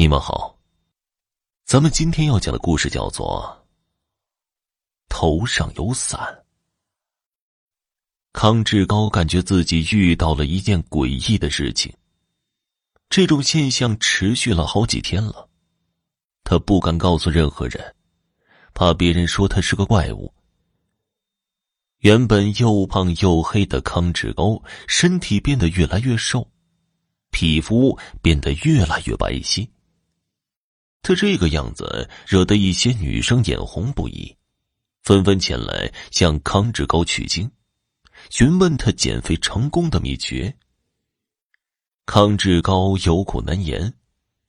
你们好，咱们今天要讲的故事叫做《头上有伞》。康志高感觉自己遇到了一件诡异的事情，这种现象持续了好几天了，他不敢告诉任何人，怕别人说他是个怪物。原本又胖又黑的康志高，身体变得越来越瘦，皮肤变得越来越白皙。他这个样子惹得一些女生眼红不已，纷纷前来向康志高取经，询问他减肥成功的秘诀。康志高有苦难言，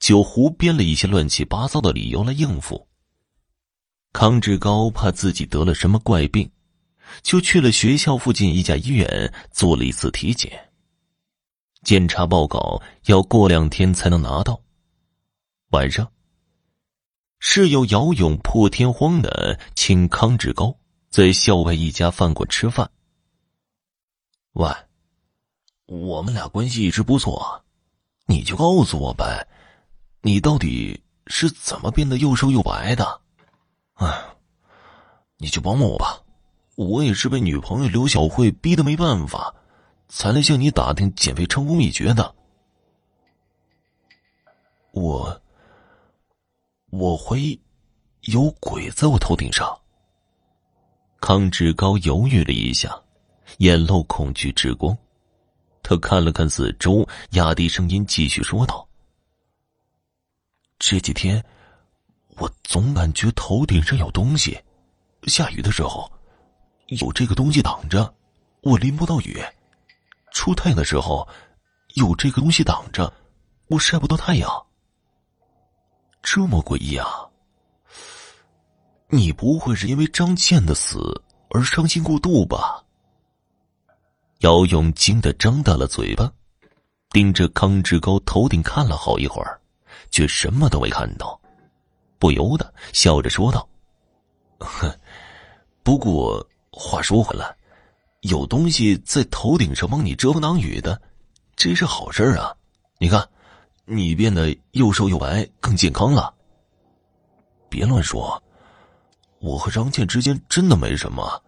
就胡编了一些乱七八糟的理由来应付。康志高怕自己得了什么怪病，就去了学校附近一家医院做了一次体检。检查报告要过两天才能拿到。晚上。室友姚勇破天荒的请康志高在校外一家饭馆吃饭。喂，我们俩关系一直不错，你就告诉我呗，你到底是怎么变得又瘦又白的？哎，你就帮帮我吧，我也是被女朋友刘小慧逼的没办法，才来向你打听减肥成功秘诀的。我。我怀疑有鬼在我头顶上。康志高犹豫了一下，眼露恐惧之光。他看了看四周，压低声音继续说道：“这几天，我总感觉头顶上有东西。下雨的时候，有这个东西挡着，我淋不到雨；出太阳的时候，有这个东西挡着，我晒不到太阳。”这么诡异啊！你不会是因为张倩的死而伤心过度吧？姚勇惊得张大了嘴巴，盯着康志高头顶看了好一会儿，却什么都没看到，不由得笑着说道：“哼，不过话说回来，有东西在头顶上帮你遮风挡雨的，这是好事啊！你看。”你变得又瘦又白，更健康了。别乱说，我和张倩之间真的没什么。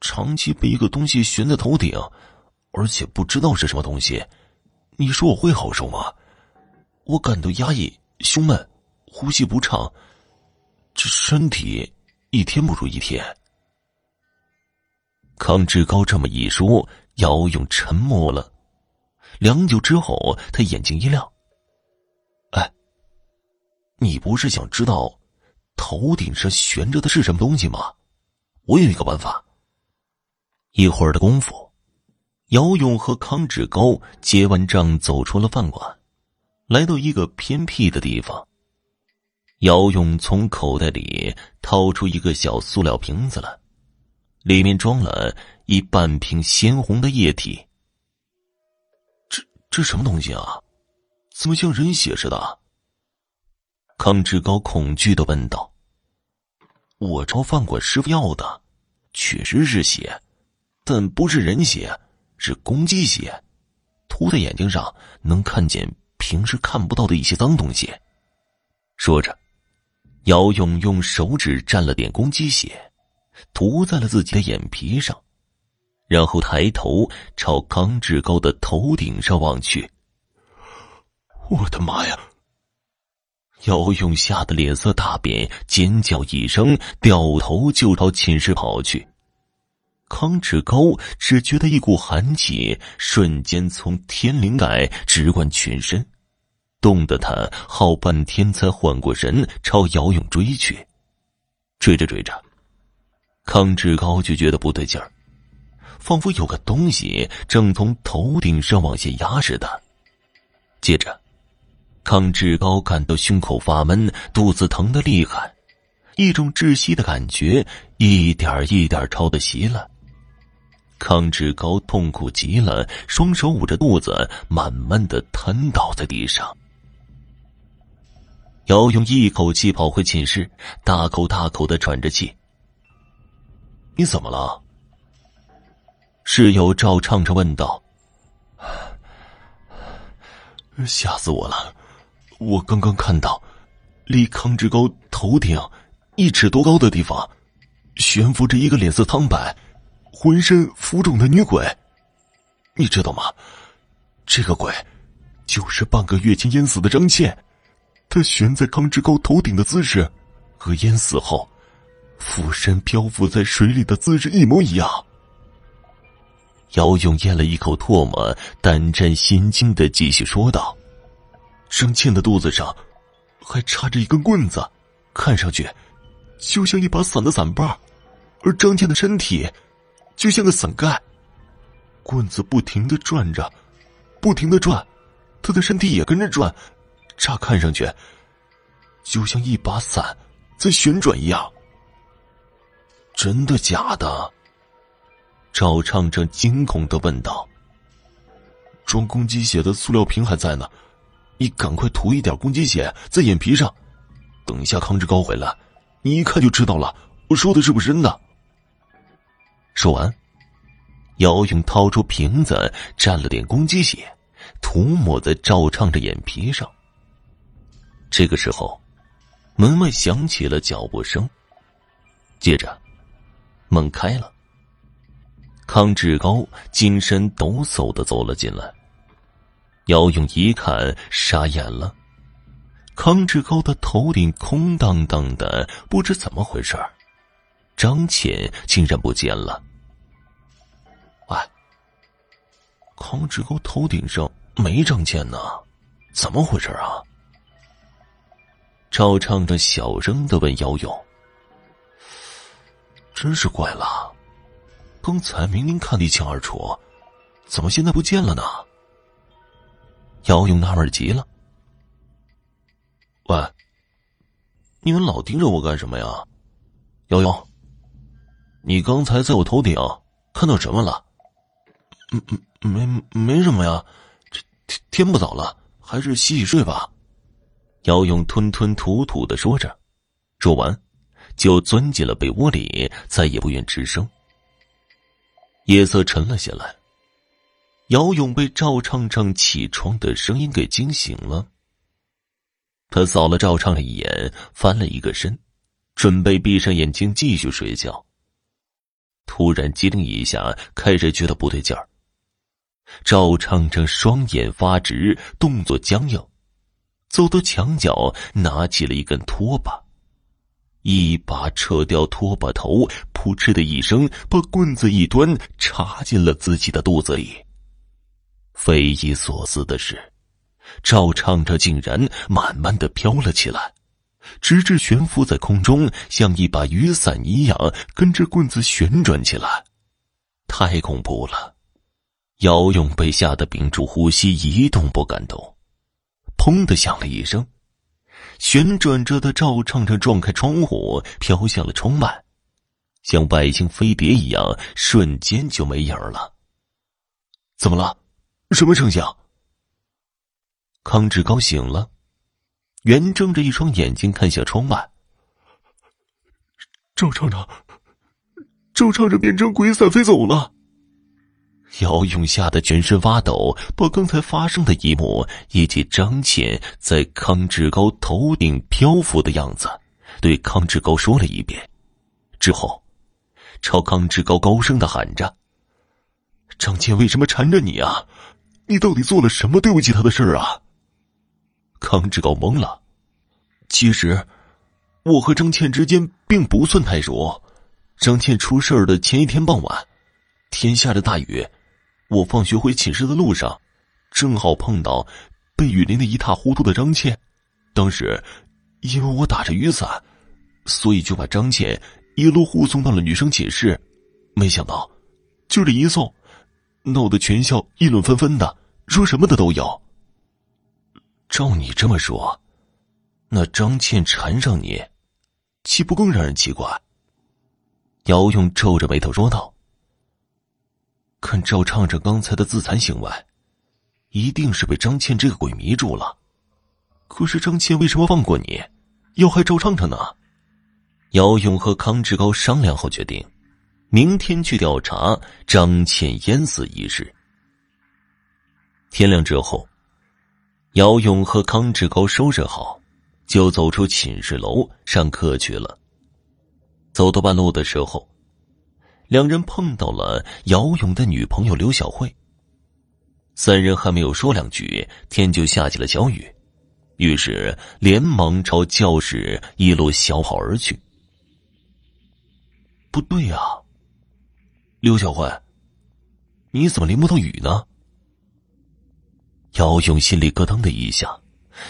长期被一个东西悬在头顶，而且不知道是什么东西，你说我会好受吗？我感到压抑、胸闷、呼吸不畅，这身体一天不如一天。康志高这么一说，姚勇沉默了。良久之后，他眼睛一亮。你不是想知道头顶上悬着的是什么东西吗？我有一个办法。一会儿的功夫，姚勇和康志高结完账，走出了饭馆，来到一个偏僻的地方。姚勇从口袋里掏出一个小塑料瓶子来，里面装了一半瓶鲜红的液体。这这什么东西啊？怎么像人血似的？康志高恐惧的问道：“我朝饭馆师傅要的，确实是血，但不是人血，是公鸡血，涂在眼睛上能看见平时看不到的一些脏东西。”说着，姚勇用手指蘸了点公鸡血，涂在了自己的眼皮上，然后抬头朝康志高的头顶上望去。我的妈呀！姚勇吓得脸色大变，尖叫一声，掉头就朝寝室跑去。康志高只觉得一股寒气瞬间从天灵盖直贯全身，冻得他好半天才缓过神，朝姚勇追去。追着追着，康志高就觉得不对劲儿，仿佛有个东西正从头顶上往下压似的。接着。康志高感到胸口发闷，肚子疼得厉害，一种窒息的感觉一点一点朝他袭来。康志高痛苦极了，双手捂着肚子，慢慢的瘫倒在地上。姚勇一口气跑回寝室，大口大口的喘着气。你怎么了？室友赵畅畅问道。吓死我了！我刚刚看到，离康志高头顶一尺多高的地方，悬浮着一个脸色苍白、浑身浮肿的女鬼。你知道吗？这个鬼，就是半个月前淹死的张倩。她悬在康志高头顶的姿势，和淹死后俯身漂浮在水里的姿势一模一样。姚勇咽了一口唾沫，胆战心惊的继续说道。张倩的肚子上还插着一根棍子，看上去就像一把伞的伞把，而张倩的身体就像个伞盖。棍子不停的转着，不停的转，她的身体也跟着转，乍看上去就像一把伞在旋转一样。真的假的？赵畅畅惊恐的问道。装公鸡血的塑料瓶还在呢。你赶快涂一点公鸡血在眼皮上，等一下康志高回来，你一看就知道了。我说的是不是真的？说完，姚勇掏出瓶子，蘸了点公鸡血，涂抹在赵畅的眼皮上。这个时候，门外响起了脚步声，接着门开了，康志高精神抖擞的走了进来。姚勇一看，傻眼了。康志高的头顶空荡荡的，不知怎么回事张倩竟然不见了。喂，康志高头顶上没张倩呢，怎么回事啊？赵畅着小声的问姚勇：“真是怪了，刚才明明看得一清二楚，怎么现在不见了呢？”姚勇纳闷极了：“喂，你们老盯着我干什么呀？姚勇，你刚才在我头顶看到什么了？”“嗯嗯，没没什么呀，这天天不早了，还是洗洗睡吧。”姚勇吞吞吐吐的说着，说完就钻进了被窝里，再也不愿吱声。夜色沉了下来。姚勇被赵畅畅起床的声音给惊醒了。他扫了赵畅一眼，翻了一个身，准备闭上眼睛继续睡觉。突然机灵一下，开始觉得不对劲儿。赵畅畅双眼发直，动作僵硬，走到墙角，拿起了一根拖把，一把扯掉拖把头，扑哧的一声，把棍子一端，插进了自己的肚子里。匪夷所思的是，赵畅着竟然慢慢的飘了起来，直至悬浮在空中，像一把雨伞一样跟着棍子旋转起来，太恐怖了！姚勇被吓得屏住呼吸，一动不敢动。砰的响了一声，旋转着的赵畅着撞开窗户，飘向了窗外，像外星飞碟一样，瞬间就没影了。怎么了？什么声响？康志高醒了，圆睁着一双眼睛看向窗外。赵厂长，赵厂长变成鬼伞飞走了。姚勇吓得全身发抖，把刚才发生的一幕以及张倩在康志高头顶漂浮的样子，对康志高说了一遍，之后，朝康志高高声的喊着：“张倩为什么缠着你啊？”你到底做了什么对不起他的事儿啊？康志高懵了。其实，我和张倩之间并不算太熟。张倩出事儿的前一天傍晚，天下着大雨，我放学回寝室的路上，正好碰到被雨淋得一塌糊涂的张倩。当时，因为我打着雨伞，所以就把张倩一路护送到了女生寝室。没想到，就这一送，闹得全校议论纷纷的。说什么的都有。照你这么说，那张倩缠上你，岂不更让人奇怪？姚勇皱着眉头说道：“看赵畅畅刚才的自残行为，一定是被张倩这个鬼迷住了。可是张倩为什么放过你，要害赵畅畅呢？”姚勇和康志高商量后决定，明天去调查张倩淹死一事。天亮之后，姚勇和康志高收拾好，就走出寝室楼上课去了。走到半路的时候，两人碰到了姚勇的女朋友刘小慧。三人还没有说两句，天就下起了小雨，于是连忙朝教室一路小跑而去。不对呀，刘小慧，你怎么淋不到雨呢？姚勇心里咯噔的一下，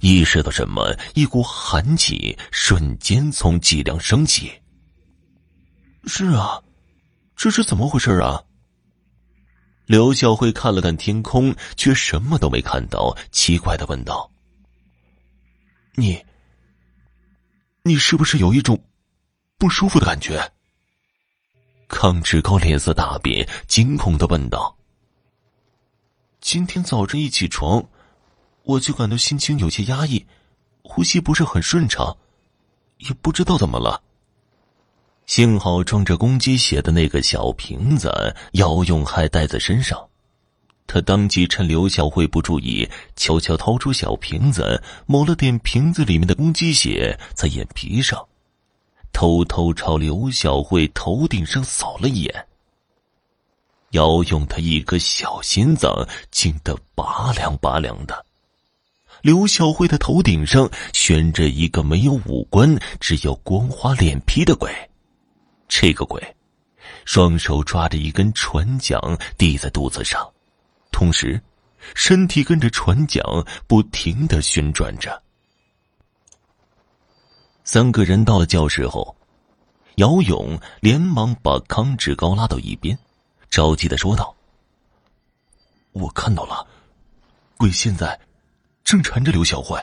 意识到什么，一股寒气瞬间从脊梁升起。是啊，这是怎么回事啊？刘小慧看了看天空，却什么都没看到，奇怪的问道：“你，你是不是有一种不舒服的感觉？”康志高脸色大变，惊恐的问道。今天早晨一起床，我就感到心情有些压抑，呼吸不是很顺畅，也不知道怎么了。幸好装着公鸡血的那个小瓶子，姚勇还带在身上。他当即趁刘小慧不注意，悄悄掏出小瓶子，抹了点瓶子里面的公鸡血在眼皮上，偷偷朝刘小慧头顶上扫了一眼。姚勇他一颗小心脏惊得拔凉拔凉的。刘小慧的头顶上悬着一个没有五官、只有光滑脸皮的鬼。这个鬼，双手抓着一根船桨抵在肚子上，同时，身体跟着船桨不停的旋转着。三个人到了教室后，姚勇连忙把康志高拉到一边。着急的说道：“我看到了，鬼现在正缠着刘小慧，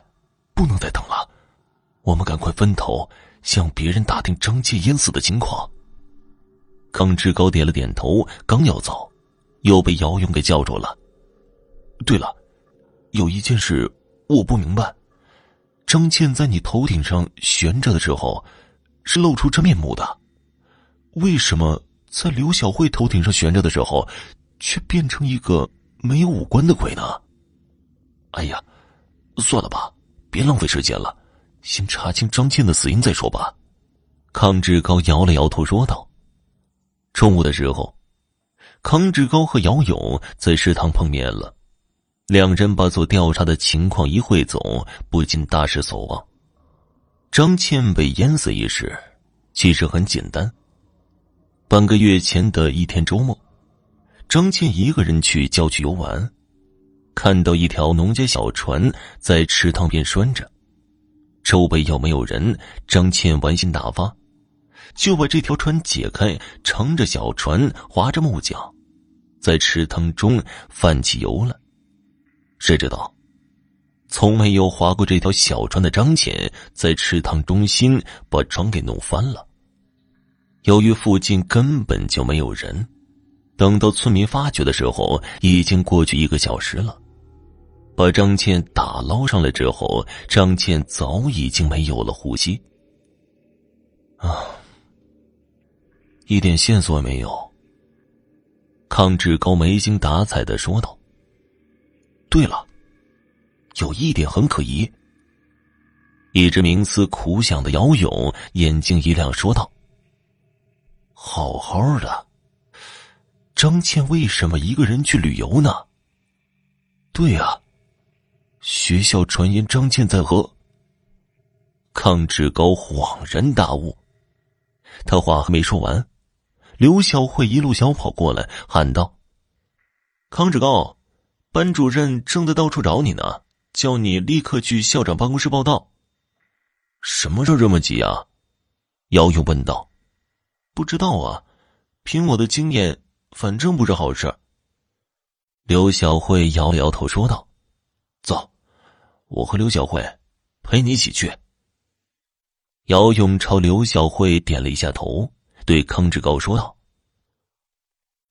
不能再等了，我们赶快分头向别人打听张倩淹死的情况。”康志高点了点头，刚要走，又被姚勇给叫住了。对了，有一件事我不明白，张倩在你头顶上悬着的时候，是露出真面目的，为什么？在刘小慧头顶上悬着的时候，却变成一个没有五官的鬼呢？哎呀，算了吧，别浪费时间了，先查清张倩的死因再说吧。康志高摇了摇头说道。中午的时候，康志高和姚勇在食堂碰面了，两人把所调查的情况一汇总，不禁大失所望。张倩被淹死一事，其实很简单。半个月前的一天周末，张倩一个人去郊区游玩，看到一条农家小船在池塘边拴着，周围又没有人，张倩玩心大发，就把这条船解开，乘着小船，划着木桨，在池塘中泛起游了。谁知道，从没有划过这条小船的张倩，在池塘中心把船给弄翻了。由于附近根本就没有人，等到村民发觉的时候，已经过去一个小时了。把张倩打捞上来之后，张倩早已经没有了呼吸。啊，一点线索也没有。康志高没精打采的说道：“对了，有一点很可疑。”一直冥思苦想的姚勇眼睛一亮，说道。好好的，张倩为什么一个人去旅游呢？对呀，学校传言张倩在和康志高恍然大悟，他话还没说完，刘小慧一路小跑过来，喊道：“康志高，班主任正在到处找你呢，叫你立刻去校长办公室报道。”什么事这么急啊？姚勇问道。不知道啊，凭我的经验，反正不是好事。刘小慧摇了摇头说道：“走，我和刘小慧陪你一起去。”姚勇朝刘小慧点了一下头，对康志高说道：“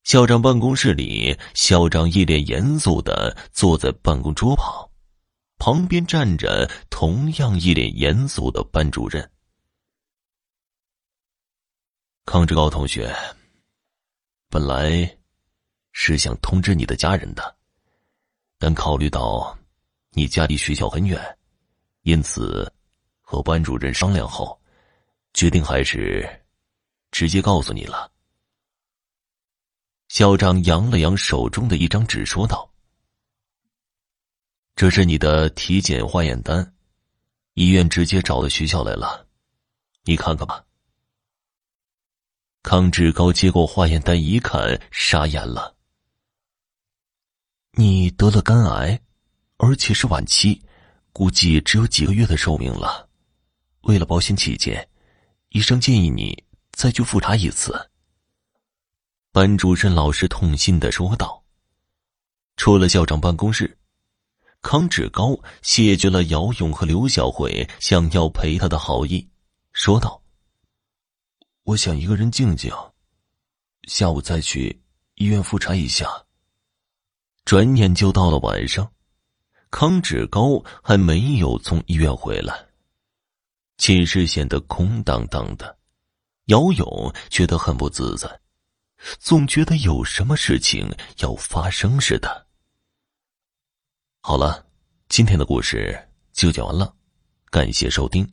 校长办公室里，校长一脸严肃的坐在办公桌旁，旁边站着同样一脸严肃的班主任。”康志高同学，本来是想通知你的家人的，但考虑到你家离学校很远，因此和班主任商量后，决定还是直接告诉你了。校长扬了扬手中的一张纸，说道：“这是你的体检化验单，医院直接找到学校来了，你看看吧。”康志高接过化验单一看，傻眼了：“你得了肝癌，而且是晚期，估计只有几个月的寿命了。为了保险起见，医生建议你再去复查一次。”班主任老师痛心的说道：“出了校长办公室，康志高谢绝了姚勇和刘小慧想要陪他的好意，说道：‘我想一个人静静，下午再去医院复查一下。’转眼就到了晚上，康志高还没有从医院回来，寝室显得空荡荡的，姚勇觉得很不自在。”总觉得有什么事情要发生似的。好了，今天的故事就讲完了，感谢收听。